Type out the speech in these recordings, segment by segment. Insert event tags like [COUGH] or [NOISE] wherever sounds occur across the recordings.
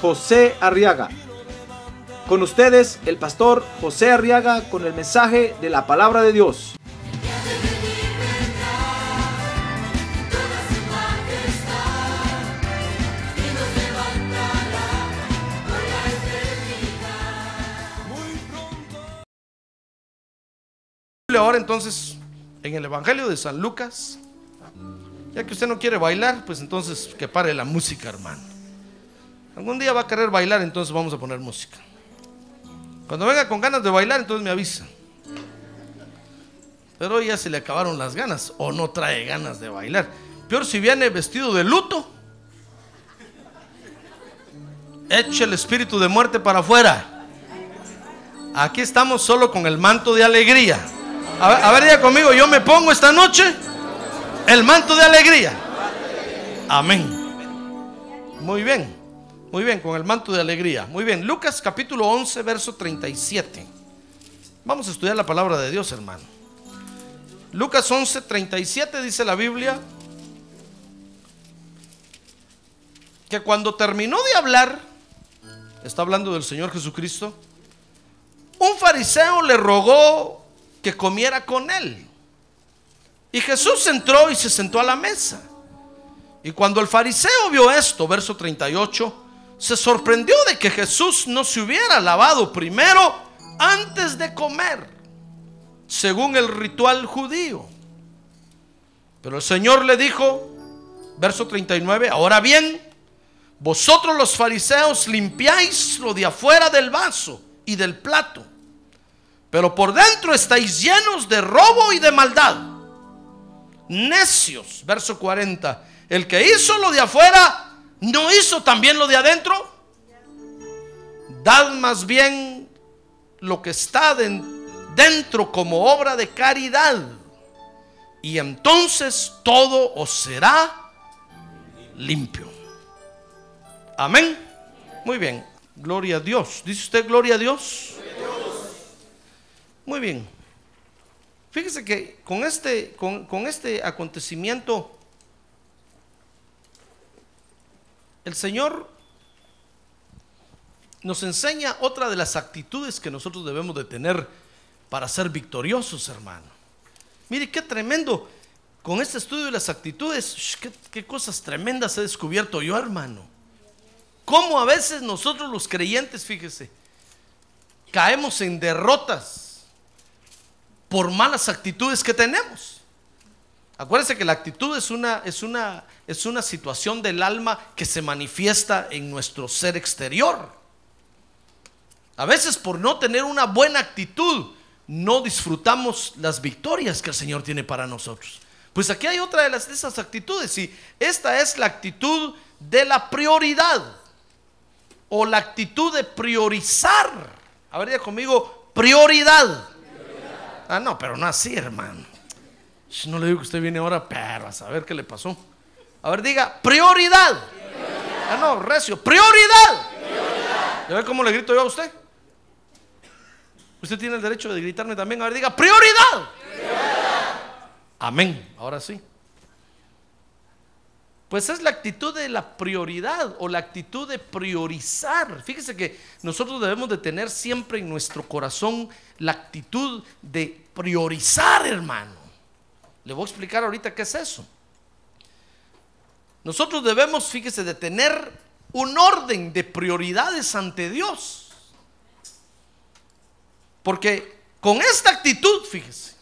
José Arriaga. Con ustedes, el pastor José Arriaga con el mensaje de la palabra de Dios. Ahora entonces, en el Evangelio de San Lucas, ya que usted no quiere bailar, pues entonces que pare la música, hermano. Algún día va a querer bailar, entonces vamos a poner música. Cuando venga con ganas de bailar, entonces me avisa. Pero ya se le acabaron las ganas o no trae ganas de bailar. Peor si viene vestido de luto. Eche el espíritu de muerte para afuera. Aquí estamos solo con el manto de alegría. A ver, a ver, conmigo, yo me pongo esta noche el manto de alegría. Amén. Muy bien, muy bien, con el manto de alegría. Muy bien, Lucas capítulo 11, verso 37. Vamos a estudiar la palabra de Dios, hermano. Lucas 11, 37 dice la Biblia que cuando terminó de hablar, está hablando del Señor Jesucristo, un fariseo le rogó que comiera con él. Y Jesús entró y se sentó a la mesa. Y cuando el fariseo vio esto, verso 38, se sorprendió de que Jesús no se hubiera lavado primero antes de comer, según el ritual judío. Pero el Señor le dijo, verso 39, ahora bien, vosotros los fariseos limpiáis lo de afuera del vaso y del plato, pero por dentro estáis llenos de robo y de maldad. Necios, verso 40, el que hizo lo de afuera, ¿no hizo también lo de adentro? Dad más bien lo que está dentro como obra de caridad, y entonces todo os será limpio. Amén. Muy bien. Gloria a Dios. ¿Dice usted gloria a Dios? Muy bien. Fíjese que con este, con, con este acontecimiento, el Señor nos enseña otra de las actitudes que nosotros debemos de tener para ser victoriosos, hermano. Mire qué tremendo. Con este estudio de las actitudes, qué, qué cosas tremendas he descubierto yo, hermano. Cómo a veces nosotros los creyentes, fíjese, caemos en derrotas por malas actitudes que tenemos. Acuérdense que la actitud es una, es una, es una situación del alma que se manifiesta en nuestro ser exterior. A veces por no tener una buena actitud no disfrutamos las victorias que el Señor tiene para nosotros. Pues aquí hay otra de, las, esas actitudes y esta es la actitud de la prioridad o la actitud de priorizar. A ver, diga conmigo, prioridad. Ah, no, pero no así, hermano. No le digo que usted viene ahora, pero a saber qué le pasó. A ver, diga, prioridad. Ah, no, recio, prioridad. ¿Ya ve cómo le grito yo a usted? Usted tiene el derecho de gritarme también. A ver, diga, prioridad. Amén. Ahora sí. Pues es la actitud de la prioridad o la actitud de priorizar. Fíjese que nosotros debemos de tener siempre en nuestro corazón la actitud de priorizar, hermano. Le voy a explicar ahorita qué es eso. Nosotros debemos, fíjese, de tener un orden de prioridades ante Dios. Porque con esta actitud, fíjese,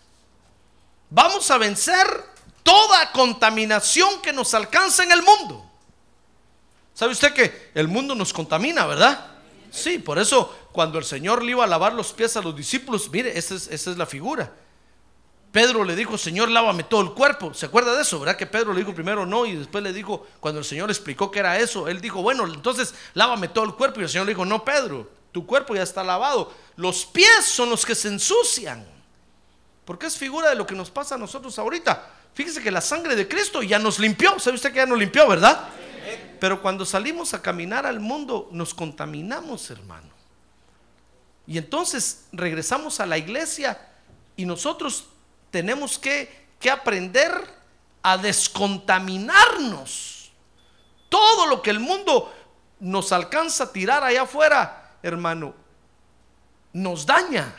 vamos a vencer toda contaminación que nos alcanza en el mundo. ¿Sabe usted que el mundo nos contamina, verdad? Sí, por eso cuando el Señor le iba a lavar los pies a los discípulos, mire, esa es, esa es la figura. Pedro le dijo, Señor, lávame todo el cuerpo. ¿Se acuerda de eso? ¿Verdad que Pedro le dijo primero no y después le dijo, cuando el Señor explicó que era eso, él dijo, bueno, entonces lávame todo el cuerpo. Y el Señor le dijo, no, Pedro, tu cuerpo ya está lavado. Los pies son los que se ensucian. Porque es figura de lo que nos pasa a nosotros ahorita. Fíjese que la sangre de Cristo ya nos limpió. ¿Sabe usted que ya nos limpió, verdad? Pero cuando salimos a caminar al mundo, nos contaminamos, hermano. Y entonces regresamos a la iglesia y nosotros tenemos que, que aprender a descontaminarnos. Todo lo que el mundo nos alcanza a tirar allá afuera, hermano, nos daña.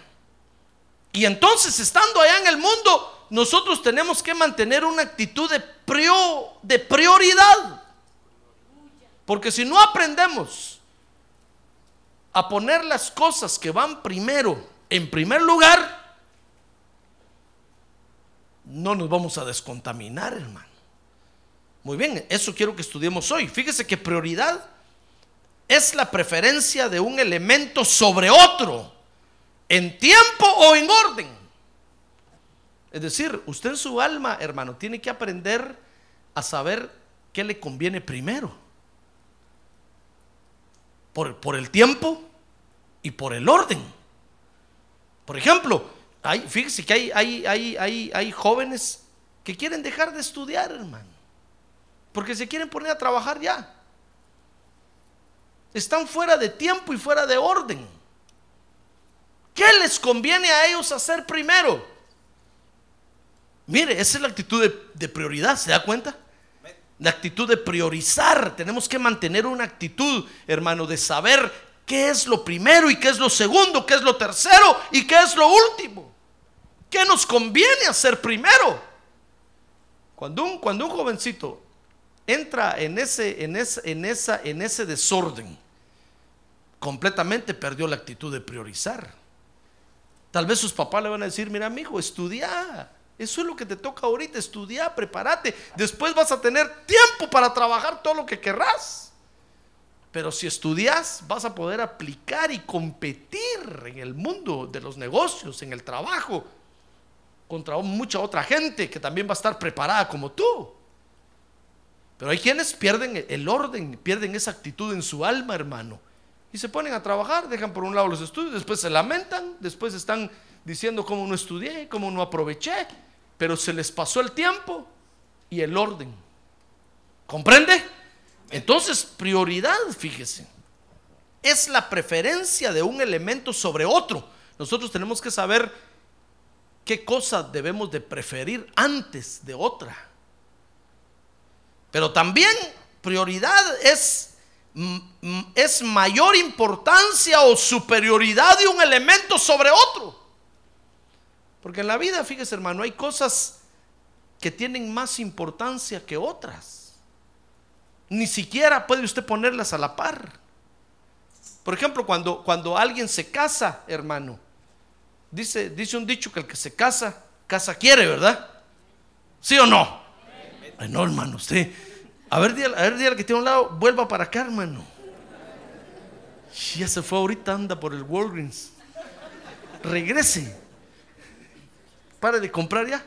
Y entonces, estando allá en el mundo, nosotros tenemos que mantener una actitud de, de prioridad. Porque si no aprendemos a poner las cosas que van primero en primer lugar, no nos vamos a descontaminar, hermano. Muy bien, eso quiero que estudiemos hoy. Fíjese que prioridad es la preferencia de un elemento sobre otro, en tiempo o en orden. Es decir, usted en su alma, hermano, tiene que aprender a saber qué le conviene primero. Por, por el tiempo y por el orden. Por ejemplo, hay, fíjese que hay, hay, hay, hay, hay jóvenes que quieren dejar de estudiar, hermano. Porque se quieren poner a trabajar ya. Están fuera de tiempo y fuera de orden. ¿Qué les conviene a ellos hacer primero? Mire, esa es la actitud de, de, prioridad, ¿se da cuenta? La actitud de priorizar. Tenemos que mantener una actitud, hermano, de saber qué es lo primero y qué es lo segundo, qué es lo tercero y qué es lo último. ¿Qué nos conviene hacer primero? Cuando un, cuando un jovencito entra en ese, en, en, esa, en ese desorden, completamente perdió la actitud de priorizar. Tal vez sus papás le van a decir, mira, mi hijo, estudia. Eso es lo que te toca ahorita, estudia, prepárate. Después vas a tener tiempo para trabajar todo lo que querrás. Pero si estudias, vas a poder aplicar y competir en el mundo de los negocios, en el trabajo, contra mucha otra gente que también va a estar preparada como tú. Pero hay quienes pierden el orden, pierden esa actitud en su alma, hermano. Y se ponen a trabajar, dejan por un lado los estudios, después se lamentan, después están diciendo cómo no estudié, cómo no aproveché, pero se les pasó el tiempo y el orden. ¿Comprende? Entonces, prioridad, fíjese, es la preferencia de un elemento sobre otro. Nosotros tenemos que saber qué cosa debemos de preferir antes de otra. Pero también prioridad es, es mayor importancia o superioridad de un elemento sobre otro. Porque en la vida, fíjese hermano, hay cosas que tienen más importancia que otras. Ni siquiera puede usted ponerlas a la par. Por ejemplo, cuando, cuando alguien se casa, hermano, Dice, dice un dicho que el que se casa, casa quiere, ¿verdad? ¿Sí o no? Ay, no, hermano, usted. A ver, a ver, dígale que tiene un lado, vuelva para acá, hermano. Ya se fue ahorita, anda por el Walgreens. Regrese. Pare de comprar ya.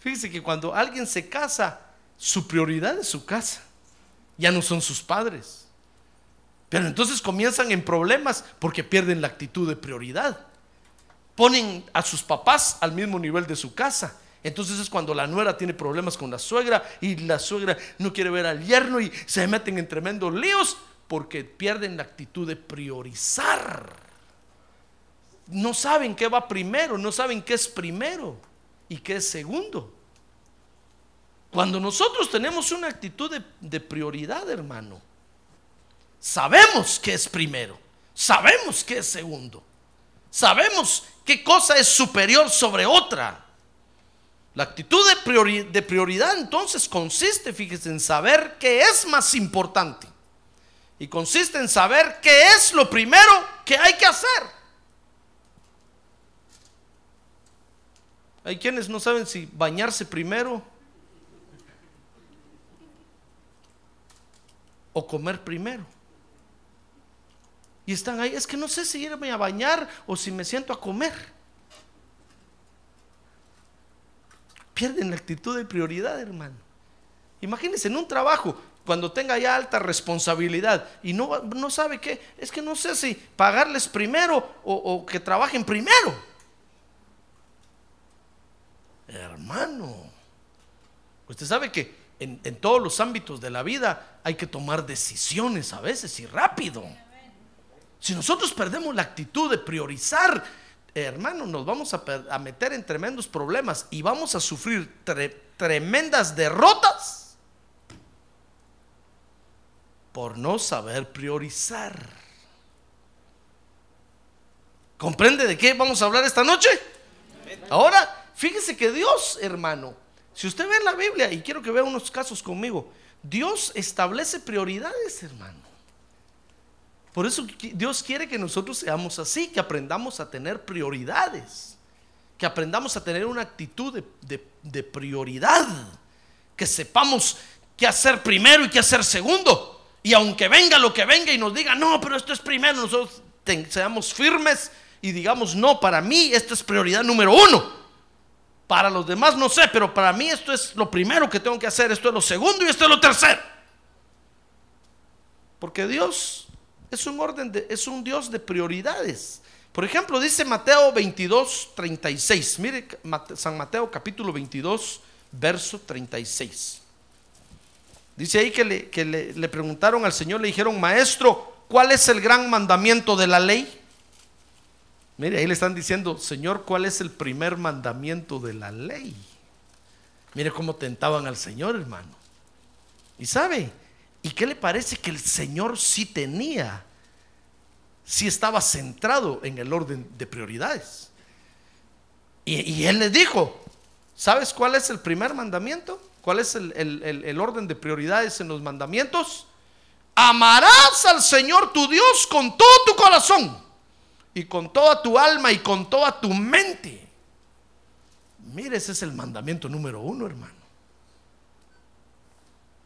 Fíjese que cuando alguien se casa, su prioridad es su casa. Ya no son sus padres. Pero entonces comienzan en problemas porque pierden la actitud de prioridad. Ponen a sus papás al mismo nivel de su casa. Entonces es cuando la nuera tiene problemas con la suegra y la suegra no quiere ver al yerno y se meten en tremendos líos porque pierden la actitud de priorizar. No saben qué va primero, no saben qué es primero y qué es segundo. Cuando nosotros tenemos una actitud de, de prioridad, hermano, Sabemos qué es primero, sabemos qué es segundo, sabemos qué cosa es superior sobre otra. La actitud de, prioridad entonces consiste, fíjese, en saber qué es más importante. Y consiste en saber qué es lo primero que hay que hacer. Hay quienes no saben si bañarse primero o comer primero. Y están ahí, es que no sé si irme a bañar o si me siento a comer. Pierden la actitud de prioridad, hermano. Imagínense en un trabajo, cuando tenga ya alta responsabilidad y no, no sabe qué, es que no sé si pagarles primero o, que trabajen primero. Hermano, usted sabe que en todos los ámbitos de la vida hay que tomar decisiones a veces y rápido. Si nosotros perdemos la actitud de priorizar, hermano, nos vamos a, meter en tremendos problemas y vamos a sufrir tre- tremendas derrotas por no saber priorizar. ¿Comprende de qué vamos a hablar esta noche? Ahora, fíjese que Dios, hermano, si usted ve en la Biblia, y quiero que vea unos casos conmigo, Dios establece prioridades, hermano. Por eso Dios quiere que nosotros seamos así, que aprendamos a tener prioridades, que aprendamos a tener una actitud de, de- prioridad, que sepamos qué hacer primero y qué hacer segundo. Y aunque venga lo que venga y nos diga, no, pero esto es primero, nosotros seamos firmes y digamos, no, para mí esto es prioridad número uno. Para los demás no sé, pero para mí esto es lo primero que tengo que hacer, esto es lo segundo y esto es lo tercero. Porque Dios es un orden de, es un Dios de prioridades. Por ejemplo, dice Mateo 22, 36. Mire San Mateo capítulo 22, verso 36. Dice ahí que, le, que le, le preguntaron al Señor, le dijeron, maestro, ¿cuál es el gran mandamiento de la ley? Mire, ahí le están diciendo, Señor, ¿cuál es el primer mandamiento de la ley? Mire cómo tentaban al Señor, hermano. Y sabe, ¿y qué le parece que el Señor sí tenía? Sí estaba centrado en el orden de prioridades. Y, Él les dijo, ¿sabes cuál es el primer mandamiento? ¿Cuál es el- el orden de prioridades en los mandamientos? Amarás al Señor tu Dios con todo tu corazón y con toda tu alma y con toda tu mente. Mire, ese es el mandamiento número uno, hermano.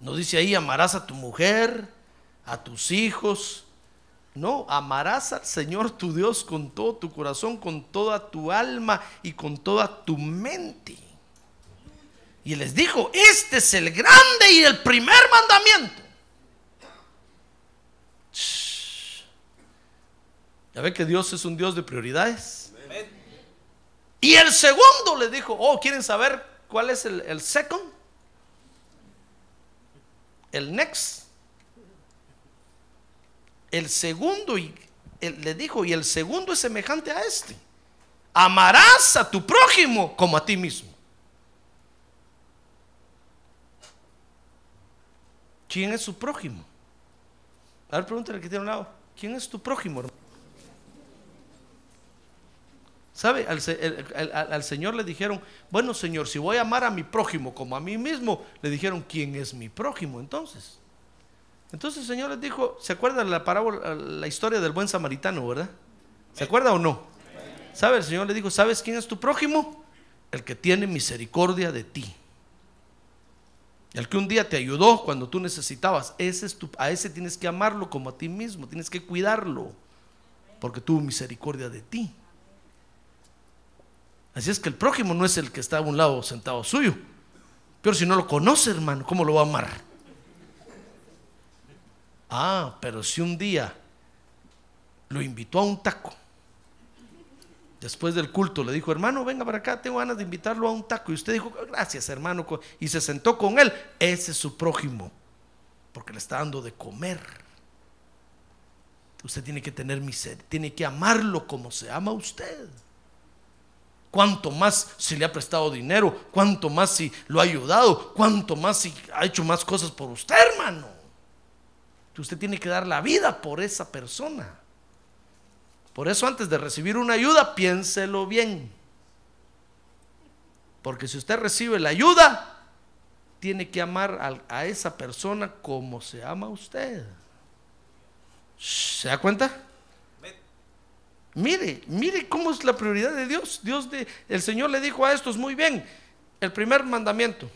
No dice ahí, amarás a tu mujer, a tus hijos. No, amarás al Señor tu Dios con todo tu corazón, con toda tu alma y con toda tu mente. Y les dijo, este es el grande y el primer mandamiento. Ya ve que Dios es un Dios de prioridades. Y el segundo le dijo, oh, ¿quieren saber cuál es el, el second? El next. El segundo y él le dijo, y el segundo es semejante a este. Amarás a tu prójimo como a ti mismo. ¿Quién es su prójimo? A ver, pregúntale que tiene un lado. ¿Quién es tu prójimo? hermano? ¿Sabe? Al, Señor le dijeron, bueno Señor, si voy a amar a mi prójimo como a mí mismo, le dijeron, ¿quién es mi prójimo entonces? Entonces el Señor les dijo, ¿se acuerda la parábola, la historia del buen samaritano, verdad? ¿Se acuerda o no? ¿Sabe? El Señor le dijo, ¿sabes quién es tu prójimo? El que tiene misericordia de ti. El que un día te ayudó cuando tú necesitabas, ese es tu, a ese tienes que amarlo como a ti mismo, tienes que cuidarlo, porque tuvo misericordia de ti. Así es que el prójimo no es el que está a un lado sentado suyo. Pero si no lo conoce, hermano, ¿cómo lo va a amar? Ah, pero si un día lo invitó a un taco, después del culto le dijo, hermano, venga para acá, tengo ganas de invitarlo a un taco. Y usted dijo, gracias, hermano, y se sentó con él. Ese es su prójimo, porque le está dando de comer. Usted tiene que tener misericordia, tiene que amarlo como se ama usted. Cuánto más si le ha prestado dinero, cuánto más si lo ha ayudado, cuánto más si ha hecho más cosas por usted, hermano. Usted tiene que dar la vida por esa persona. Por eso antes de recibir una ayuda, piénselo bien. Porque si usted recibe la ayuda, tiene que amar al- a, esa persona como se ama a usted. ¿Se da cuenta? Mire, mire cómo es la prioridad de Dios. Dios de, el Señor le dijo a estos muy bien. El primer mandamiento,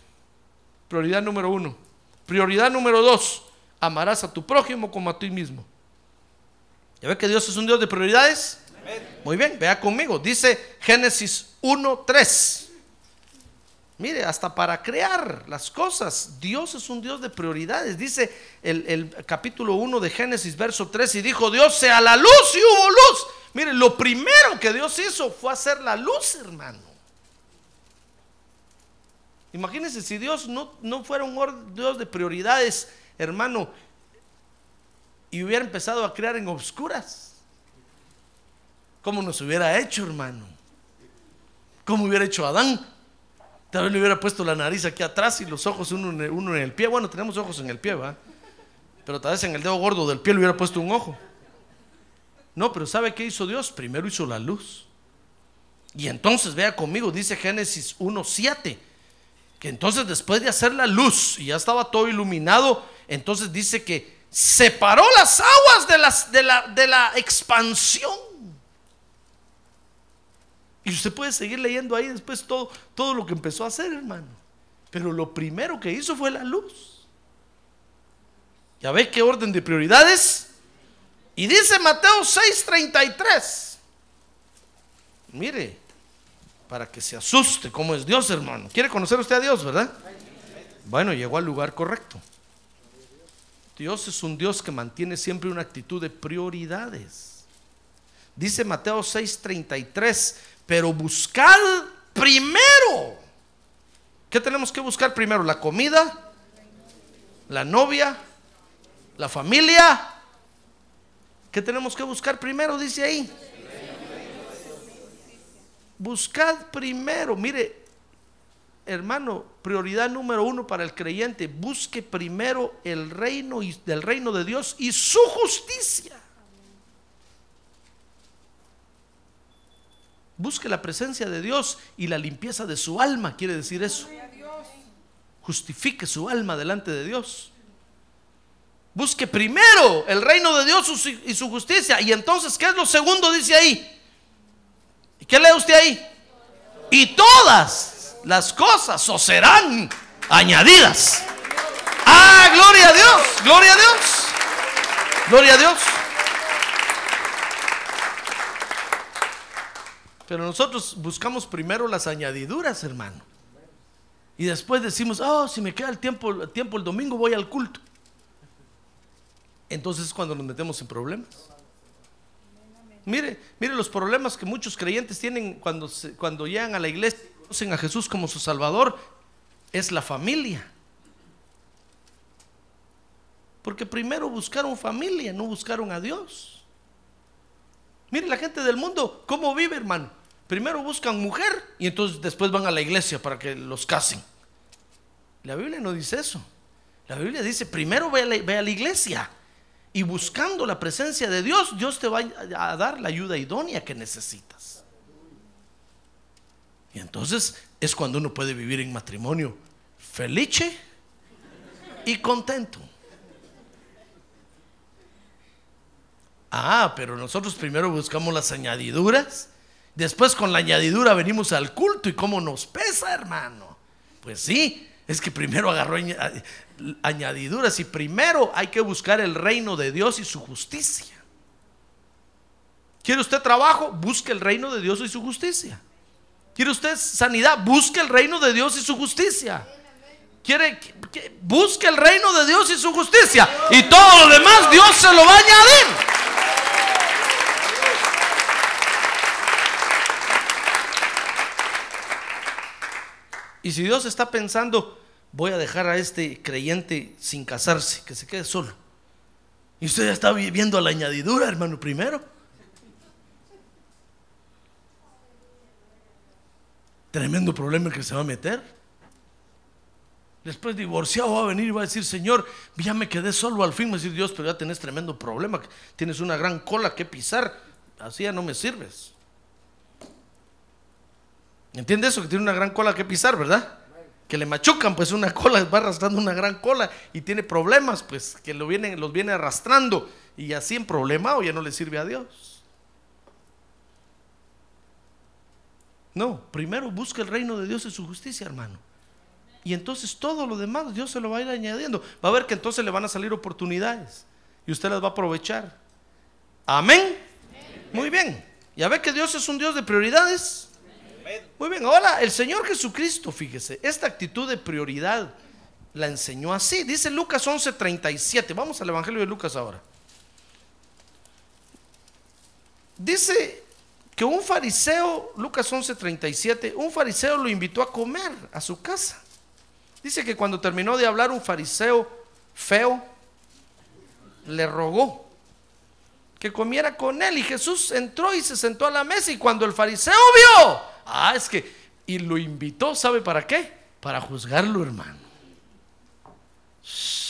prioridad número uno. Prioridad número dos, amarás a tu prójimo como a ti mismo. ¿Ya ve que Dios es un Dios de prioridades? Muy bien, vea conmigo. Dice Génesis 1.3. Mire, hasta para crear las cosas, Dios es un Dios de prioridades. Dice el, capítulo 1 de Génesis, verso 3, y dijo Dios sea la luz y hubo luz. Mire, lo primero que Dios hizo fue hacer la luz, hermano. Imagínense si Dios no, no fuera un Dios de prioridades, hermano, y hubiera empezado a crear en obscuras. ¿Cómo nos hubiera hecho, hermano? ¿Cómo hubiera hecho Adán? Tal vez le hubiera puesto la nariz aquí atrás y los ojos uno en el, uno en el pie. Bueno, tenemos ojos en el pie, ¿va? Pero tal vez en el dedo gordo del pie le hubiera puesto un ojo. No, pero ¿sabe qué hizo Dios? Primero hizo la luz. Y entonces, vea conmigo, dice Génesis 1.7, que entonces después de hacer la luz y ya estaba todo iluminado, entonces dice que separó las aguas de, las, de, la, de la expansión. Y usted puede seguir leyendo ahí después todo, todo lo que empezó a hacer, hermano. Pero lo primero que hizo fue la luz. ¿Ya ve qué orden de prioridades? Y dice Mateo 6:33. Mire, para que se asuste cómo es Dios, hermano. ¿Quiere conocer usted a Dios, verdad? Bueno, llegó al lugar correcto. Dios es un Dios que mantiene siempre una actitud de prioridades. Dice Mateo 6:33, pero buscad primero. ¿Qué tenemos que buscar primero? ¿La comida? ¿La novia? ¿La familia? ¿Qué tenemos que buscar primero? Dice ahí. Buscad primero. Mire, hermano, prioridad número uno para el creyente. Busque primero el reino y- del reino de Dios y su justicia. Busque la presencia de Dios y la limpieza de su alma, quiere decir eso. Justifique su alma delante de Dios. Busque primero el reino de Dios y su- justicia. Y entonces, ¿qué es lo segundo? Dice ahí. ¿Y qué lee usted ahí? Y todas las cosas os serán añadidas. Ah, gloria a Dios, gloria a Dios, gloria a Dios. Pero nosotros buscamos primero las añadiduras, hermano. Y después decimos, oh, si me queda el tiempo, el domingo voy al culto. Entonces es cuando nos metemos en problemas. Mire, mire los problemas que muchos creyentes tienen cuando, cuando llegan a la iglesia y conocen a Jesús como su Salvador. Es la familia. Porque primero buscaron familia, no buscaron a Dios. Mire la gente del mundo, ¿cómo vive, hermano? Primero buscan mujer y entonces después van a la iglesia para que los casen. La Biblia no dice eso. La Biblia dice, primero ve a la, ve a la iglesia y buscando la presencia de Dios, Dios te va a dar la ayuda idónea que necesitas. Y entonces es cuando uno puede vivir en matrimonio felice y contento. Ah, pero nosotros primero buscamos las añadiduras, después con la añadidura venimos al culto y cómo nos pesa, hermano. Pues sí, es que primero agarró aña- añadiduras y primero hay que buscar el reino de Dios y su justicia. ¿Quiere usted trabajo? Busque el reino de Dios y su justicia. ¿Quiere usted sanidad? Busque el reino de Dios y su justicia. ¿Quiere? que- Busque el reino de Dios y su justicia. Y todo lo demás Dios se lo va a añadir. Y si Dios está pensando, voy a dejar a este creyente sin casarse, que se quede solo. Y usted ya está viviendo a la añadidura, hermano, primero. Tremendo problema que se va a meter. Después divorciado va a venir y va a decir, Señor, ya me quedé solo al fin. Va a decir Dios, pero ya tenés tremendo problema. Tienes una gran cola que pisar. Así ya no me sirves. ¿Entiende eso? Que tiene una gran cola que pisar, ¿verdad? Que le machucan, pues una cola, va arrastrando una gran cola y tiene problemas, pues que lo los viene arrastrando y así en problemado ya no le sirve a Dios. No, primero busca el reino de Dios y su justicia, hermano. Y entonces todo lo demás Dios se lo va a ir añadiendo. Va a ver que entonces le van a salir oportunidades y usted las va a aprovechar. Amén. Muy bien. ¿Ya ve que Dios es un Dios de prioridades? Muy bien. Ahora, el Señor Jesucristo, fíjese, esta actitud de prioridad la enseñó así. Dice Lucas 11:37. Vamos al Evangelio de Lucas ahora. Dice que un fariseo, Lucas 11:37, un fariseo lo invitó a comer a su casa. Dice que cuando terminó de hablar un fariseo feo, le rogó que comiera con él y Jesús entró y se sentó a la mesa y cuando el fariseo vio, ah, es que, y lo invitó, ¿sabe para qué? Para juzgarlo, hermano. Shh.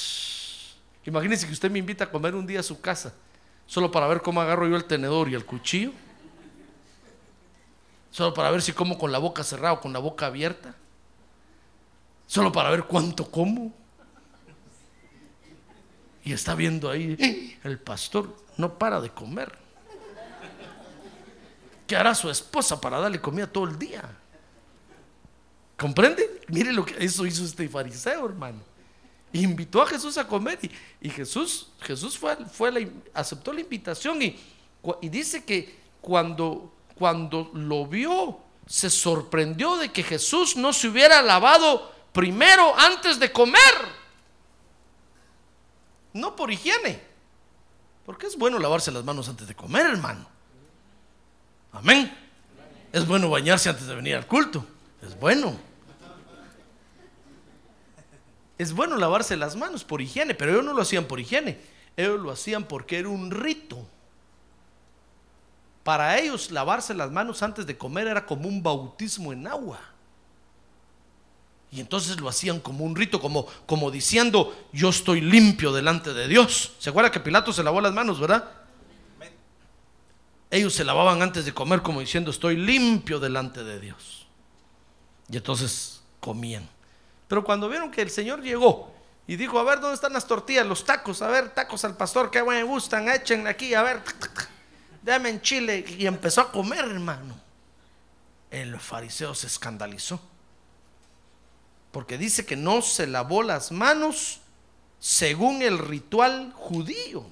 Imagínese que usted me invita a comer un día a su casa, solo para ver cómo agarro yo el tenedor y el cuchillo. Solo para ver si como con la boca cerrada o con la boca abierta. Solo para ver cuánto como. Y está viendo ahí, el pastor no para de comer. ¿Qué hará su esposa para darle comida todo el día? ¿Comprende? Mire lo que eso hizo este fariseo, hermano. Invitó a Jesús a comer y, y Jesús, Jesús fue, fue la- aceptó la invitación y, y dice que cuando, cuando lo vio, se sorprendió de que Jesús no se hubiera lavado primero antes de comer. No por higiene. Porque es bueno lavarse las manos antes de comer, hermano. Amén. Es bueno bañarse antes de venir al culto. Es bueno. Es bueno lavarse las manos por higiene, pero ellos no lo hacían por higiene. Ellos lo hacían porque era un rito. Para ellos lavarse las manos antes de comer era como un bautismo en agua. Y entonces lo hacían como un rito, como, como diciendo, yo estoy limpio delante de Dios. ¿Se acuerda que Pilato se lavó las manos, verdad? Ellos se lavaban antes de comer como diciendo, estoy limpio delante de Dios. Y entonces comían. Pero cuando vieron que el Señor llegó y dijo, a ver, ¿dónde están las tortillas, los tacos? A ver, tacos al pastor, que me gustan, échenle aquí, a ver, dame en chile. Y empezó a comer, hermano. El fariseo se escandalizó. Porque dice que no se lavó las manos según el ritual judío.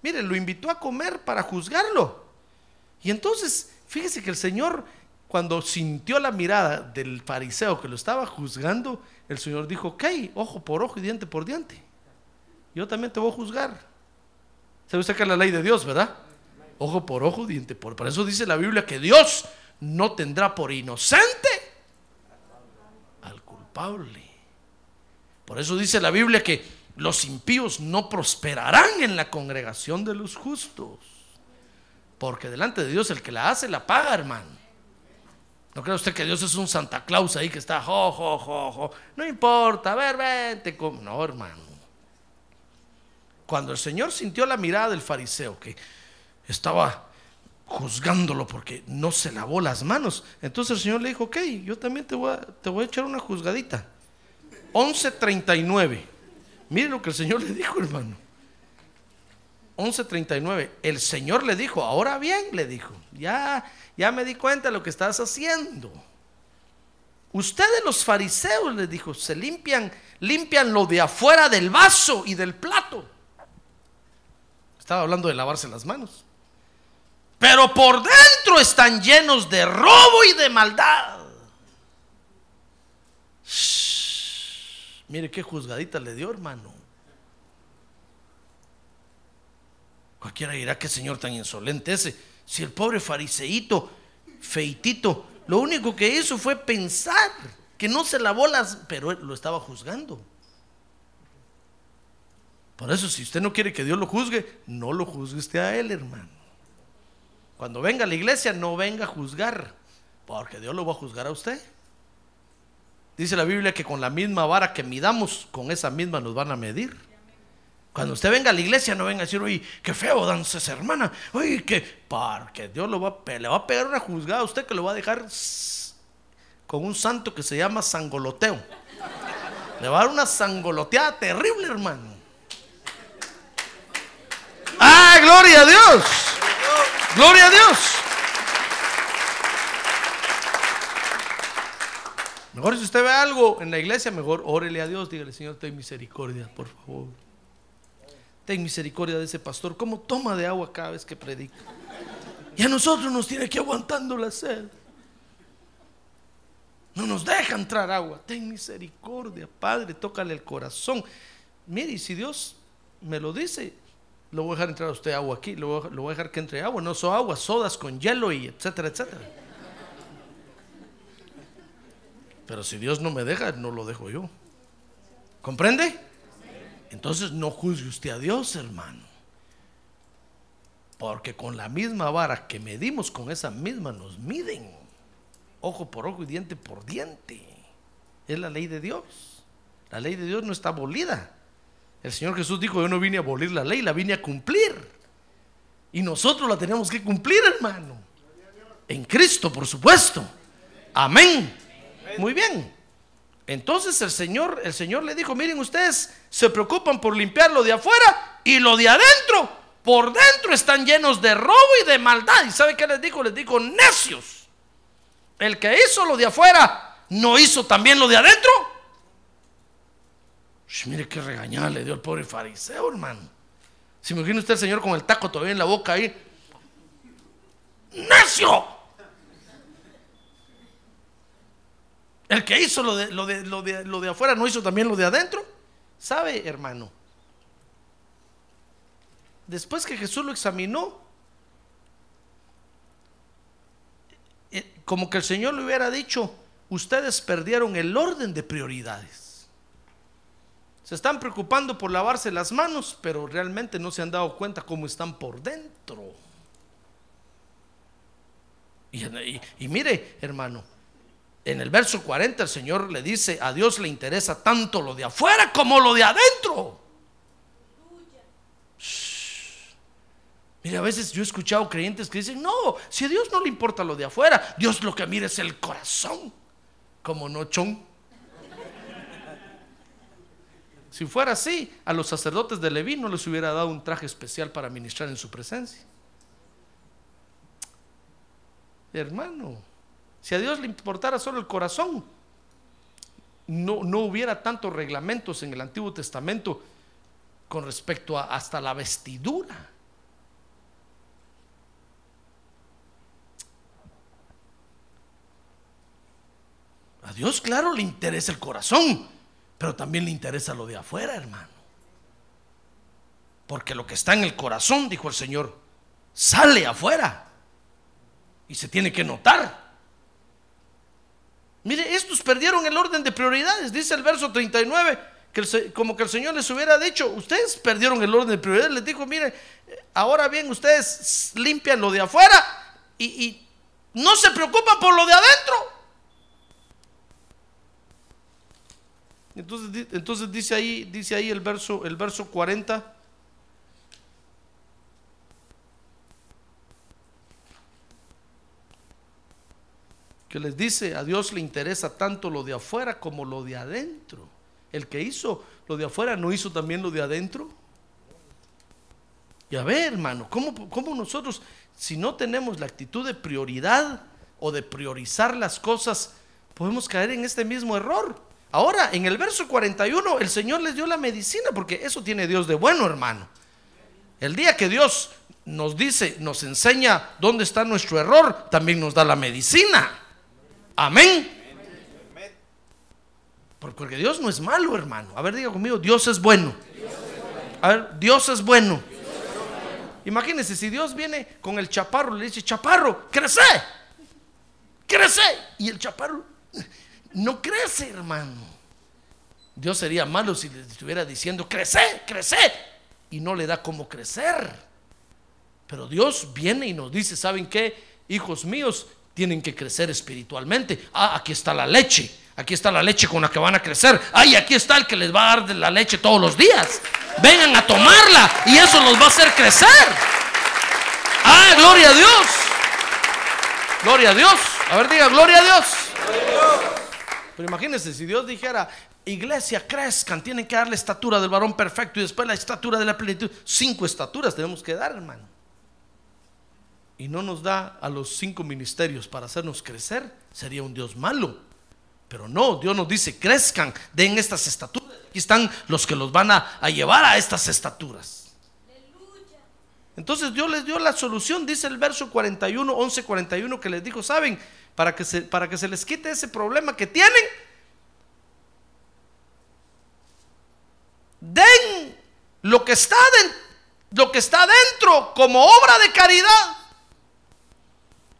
Mire, lo invitó a comer para juzgarlo. Y entonces, fíjese que el Señor, cuando sintió la mirada del fariseo que lo estaba juzgando, el Señor dijo, ok, ojo por ojo y diente por diente. Yo también te voy a juzgar. ¿Sabe usted que es la ley de Dios, verdad? Ojo por ojo, diente por... Por eso dice la Biblia que Dios no tendrá por inocente al culpable. Por eso dice la Biblia que los impíos no prosperarán en la congregación de los justos. Porque delante de Dios el que la hace la paga, hermano. ¿No cree usted que Dios es un Santa Claus ahí que está, jo, jo, jo, jo? No importa, a ver, vente. com-". No, hermano. Cuando el Señor sintió la mirada del fariseo que estaba juzgándolo porque no se lavó las manos, entonces el Señor le dijo, ok, yo también te voy a, te voy a echar una juzgadita. 11.39. Mire lo que el Señor le dijo, hermano. 11:39. El Señor le dijo, ahora bien, le dijo, ya, ya me di cuenta de lo que estás haciendo. Ustedes los fariseos, le dijo, se limpian, limpian lo de afuera del vaso y del plato. Estaba hablando de lavarse las manos. Pero por dentro están llenos de robo y de maldad. Mire qué juzgadita le dio, hermano. Cualquiera dirá que señor tan insolente ese. Si el pobre fariseíto, feitito, lo único que hizo fue pensar que no se lavó las, pero él lo estaba juzgando. Por eso, si usted no quiere que Dios lo juzgue, no lo juzgue usted a él, hermano. Cuando venga a la iglesia, no venga a juzgar, porque Dios lo va a juzgar a usted. Dice la Biblia que con la misma vara que midamos, con esa misma nos van a medir. Cuando usted venga a la iglesia, no venga a decir, oye, qué feo danza esa hermana. Oye, que porque Dios lo va, a le va a pegar una juzgada a usted que lo va a dejar con un santo que se llama sangoloteo. Le va a dar una sangoloteada terrible, hermano. ¡Ah, gloria a Dios! ¡Gloria a Dios! Mejor si usted ve algo en la iglesia, mejor órele a Dios, dígale, Señor, ten misericordia, por favor. Ten misericordia de ese pastor. ¿Cómo toma de agua cada vez que predica? Y a nosotros nos tiene que aguantando la sed. No nos deja entrar agua. Ten misericordia, Padre, tócale el corazón. Mire, si Dios me lo dice, lo voy a dejar entrar a usted agua aquí, lo voy a, lo voy a dejar que entre agua, no son agua, sodas con hielo y etcétera, etcétera. Pero si Dios no me deja, no lo dejo yo. ¿Comprende? Entonces no juzgue usted a Dios, hermano. Porque con la misma vara que medimos, con esa misma nos miden. Ojo por ojo y diente por diente. Es la ley de Dios. La ley de Dios no está abolida. El Señor Jesús dijo, yo no vine a abolir la ley, la vine a cumplir. Y nosotros la tenemos que cumplir, hermano. En Cristo, por supuesto. Amén. Muy bien. Entonces el Señor, el Señor le dijo, miren ustedes, se preocupan por limpiar lo de afuera y lo de adentro. Por dentro están llenos de robo y de maldad. ¿Y sabe qué les dijo? Les dijo, necios. El que hizo lo de afuera, ¿no hizo también lo de adentro? mire qué regañada le dio el pobre fariseo, hermano. Si me imagina usted el Señor con el taco todavía en la boca ahí. ¡Necio! Que hizo lo de, lo, de, lo, de, lo de afuera no hizo también lo de adentro. ¿Sabe, hermano? Después que Jesús lo examinó, eh, como que el Señor le hubiera dicho, ustedes perdieron el orden de prioridades. Se están preocupando por lavarse las manos, pero realmente no se han dado cuenta cómo están por dentro. Y, mire, hermano, en el verso 40 el Señor le dice, a Dios le interesa tanto lo de afuera como lo de adentro. Mire, a veces yo he escuchado creyentes que dicen, no, si a Dios no le importa lo de afuera, Dios lo que mira es el corazón, como no chon. Si fuera así, a los sacerdotes de Leví no les hubiera dado un traje especial para ministrar en su presencia. Hermano, si a Dios le importara solo el corazón, no, no hubiera tantos reglamentos en el Antiguo Testamento con respecto a hasta la vestidura. A Dios, claro, le interesa el corazón, pero también le interesa lo de afuera, hermano. Porque lo que está en el corazón, dijo el Señor, sale afuera y se tiene que notar. Mire, estos perdieron el orden de prioridades. Dice el verso 39, que como que el Señor les hubiera dicho, ustedes perdieron el orden de prioridades. Les dijo, mire, ahora bien, ustedes limpian lo de afuera y, y no se preocupan por lo de adentro. Entonces, entonces dice ahí, dice ahí el verso, el verso 40. Que les dice, a Dios le interesa tanto lo de afuera como lo de adentro. El que hizo lo de afuera no hizo también lo de adentro. Y a ver, hermano, ¿cómo, ¿cómo, nosotros, si no tenemos la actitud de prioridad o de priorizar las cosas, podemos caer en este mismo error? Ahora, en el verso 41, el Señor les dio la medicina, porque eso tiene Dios de bueno, hermano. El día que Dios nos dice, nos enseña dónde está nuestro error, también nos da la medicina. Amén. Porque Dios no es malo, hermano. A ver, diga conmigo, Dios es bueno. A ver, Dios es bueno. Imagínense, si Dios viene con el chaparro, le dice, chaparro, crece, crece. Y el chaparro no crece, hermano. Dios sería malo si le estuviera diciendo, crece, crece. Y no le da como crecer. Pero Dios viene y nos dice, ¿saben qué? Hijos míos, tienen que crecer espiritualmente. Ah, aquí está la leche. Aquí está la leche con la que van a crecer. Ay, aquí está el que les va a dar la leche todos los días. Vengan a tomarla y eso los va a hacer crecer. Ah, gloria a Dios. Gloria a Dios. A ver, diga, gloria a Dios. Pero imagínense, si Dios dijera, iglesia, crezcan, tienen que dar la estatura del varón perfecto y después la estatura de la plenitud. Cinco estaturas tenemos que dar, hermano y no nos da a los cinco ministerios para hacernos crecer, sería un Dios malo. Pero no, Dios nos dice, crezcan, den estas estaturas. Aquí están los que los van a, llevar a estas estaturas. Entonces Dios les dio la solución, dice el verso 41, 11, 41, que les dijo, ¿saben? Para que se, para que se les quite ese problema que tienen, den lo que está dentro, lo que está dentro como obra de caridad.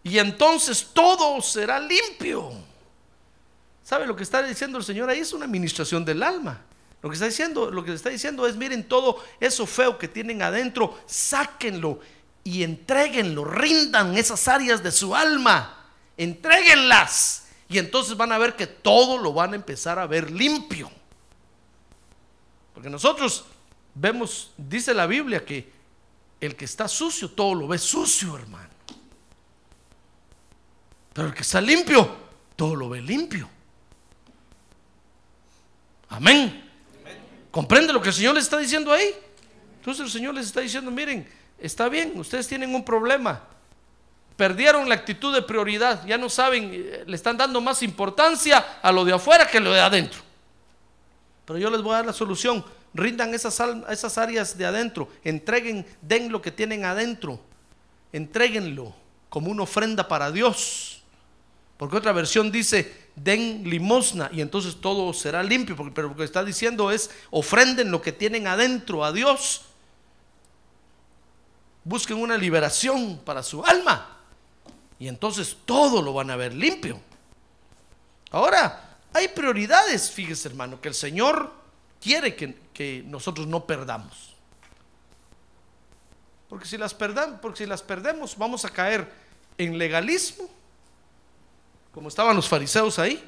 Y entonces todo será limpio. ¿Sabe lo que está diciendo el Señor ahí? Es una administración del alma. Lo que está diciendo, lo que está diciendo es, miren todo eso feo que tienen adentro, sáquenlo y entréguenlo, rindan esas áreas de su alma, entréguenlas. Y entonces van a ver que todo lo van a empezar a ver limpio. Porque nosotros vemos, dice la Biblia, que el que está sucio, todo lo ve sucio, hermano. Pero el que está limpio, todo lo ve limpio. Amén. ¿Comprende lo que el Señor les está diciendo ahí? Entonces el Señor les está diciendo, miren, está bien, ustedes tienen un problema. Perdieron la actitud de prioridad, ya no saben, eh, le están dando más importancia a lo de afuera que a lo de adentro. Pero yo les voy a dar la solución. Rindan esas, esas áreas de adentro, entreguen, den lo que tienen adentro, entréguenlo como una ofrenda para Dios. Porque otra versión dice, den limosna y entonces todo será limpio. Pero lo que está diciendo es, ofrenden lo que tienen adentro a Dios. Busquen una liberación para su alma. Y entonces todo lo van a ver limpio. Ahora, hay prioridades, fíjese hermano, que el Señor quiere que, que nosotros no perdamos. Porque si, las perdamos, porque si las perdemos vamos a caer en legalismo como estaban los fariseos ahí.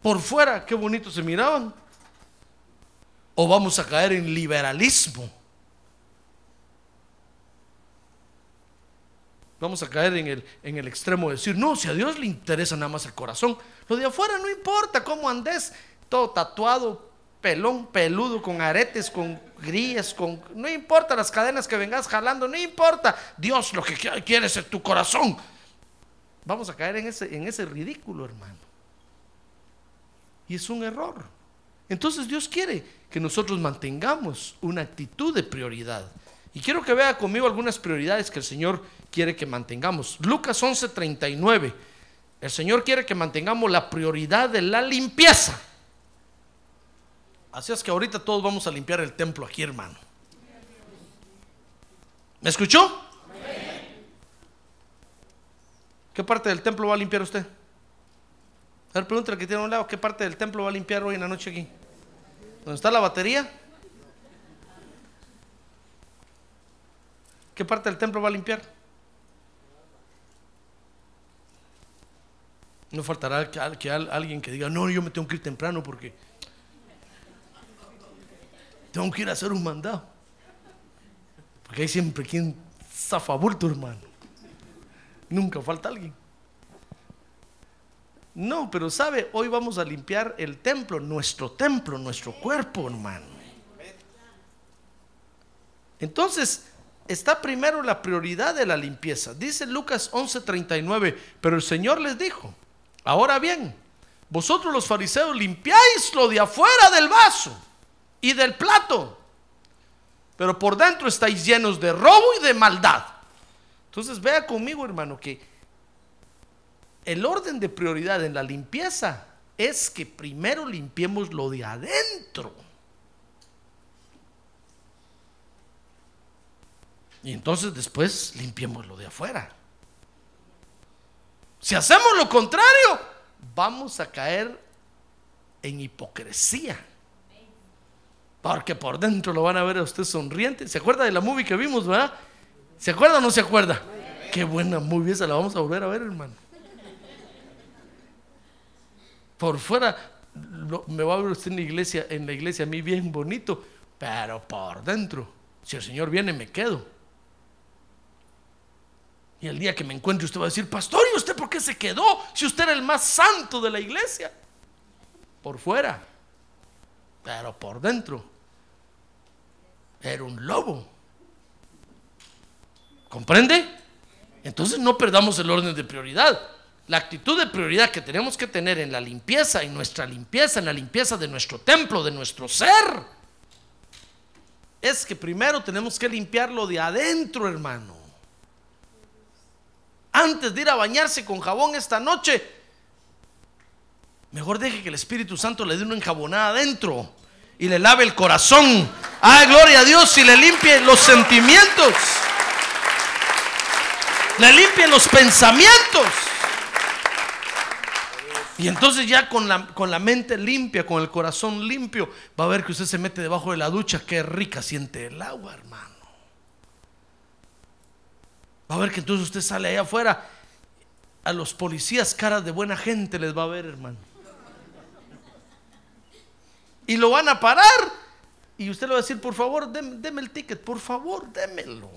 Por fuera, qué bonito se miraban. O vamos a caer en liberalismo. Vamos a caer en el, en el extremo de decir, no, si a Dios le interesa nada más el corazón, lo de afuera no importa cómo andes, todo tatuado, pelón, peludo, con aretes, con grillas, con... No importa las cadenas que vengas jalando, no importa. Dios lo que quiere es tu corazón vamos a caer en ese, en ese ridículo, hermano. Y es un error. Entonces Dios quiere que nosotros mantengamos una actitud de prioridad. Y quiero que vea conmigo algunas prioridades que el Señor quiere que mantengamos. Lucas 11:39. El Señor quiere que mantengamos la prioridad de la limpieza. Así es que ahorita todos vamos a limpiar el templo aquí, hermano. ¿Me escuchó? ¿Qué parte del templo va a limpiar usted? A ver, pregúntale que tiene a un lado, ¿qué parte del templo va a limpiar hoy en la noche aquí? ¿Dónde está la batería? ¿Qué parte del templo va a limpiar? No faltará que, alguien que diga, no, yo me tengo que ir temprano porque tengo que ir a hacer un mandado. Porque hay siempre quien zafabulto, hermano. Nunca falta alguien. No, pero sabe, hoy vamos a limpiar el templo, nuestro templo, nuestro cuerpo, hermano. Entonces, está primero la prioridad de la limpieza. Dice Lucas 11:39, pero el Señor les dijo, ahora bien, vosotros los fariseos limpiáis lo de afuera del vaso y del plato, pero por dentro estáis llenos de robo y de maldad. Entonces vea conmigo, hermano, que el orden de prioridad en la limpieza es que primero limpiemos lo de adentro. Y entonces después limpiemos lo de afuera. Si hacemos lo contrario, vamos a caer en hipocresía. Porque por dentro lo van a ver a usted sonriente. ¿Se acuerda de la movie que vimos, verdad? ¿Se acuerda o no se acuerda? Qué buena movie esa, la vamos a volver a ver, hermano. Por fuera me va a ver usted en iglesia, en la iglesia a mí bien bonito, pero por dentro, si el Señor viene, me quedo. Y el día que me encuentre usted va a decir, pastor, ¿y usted por qué se quedó? Si usted era el más santo de la iglesia. Por fuera, pero por dentro, era un lobo. ¿Comprende? Entonces no perdamos el orden de prioridad. La actitud de prioridad que tenemos que tener en la limpieza, en nuestra limpieza, en la limpieza de nuestro templo, de nuestro ser, es que primero tenemos que limpiarlo de adentro, hermano. Antes de ir a bañarse con jabón esta noche, mejor deje que el Espíritu Santo le dé una enjabonada adentro y le lave el corazón. Ay, gloria a Dios y le limpie los sentimientos. Le limpie los pensamientos. Y entonces ya con la, con la mente limpia, con el corazón limpio, va a ver que usted se mete debajo de la ducha, qué rica siente el agua, hermano. Va a ver que entonces usted sale allá afuera, a los policías caras de buena gente les va a ver, hermano. Y lo van a parar. Y usted le va a decir, por favor, deme, deme el ticket, por favor, démelo.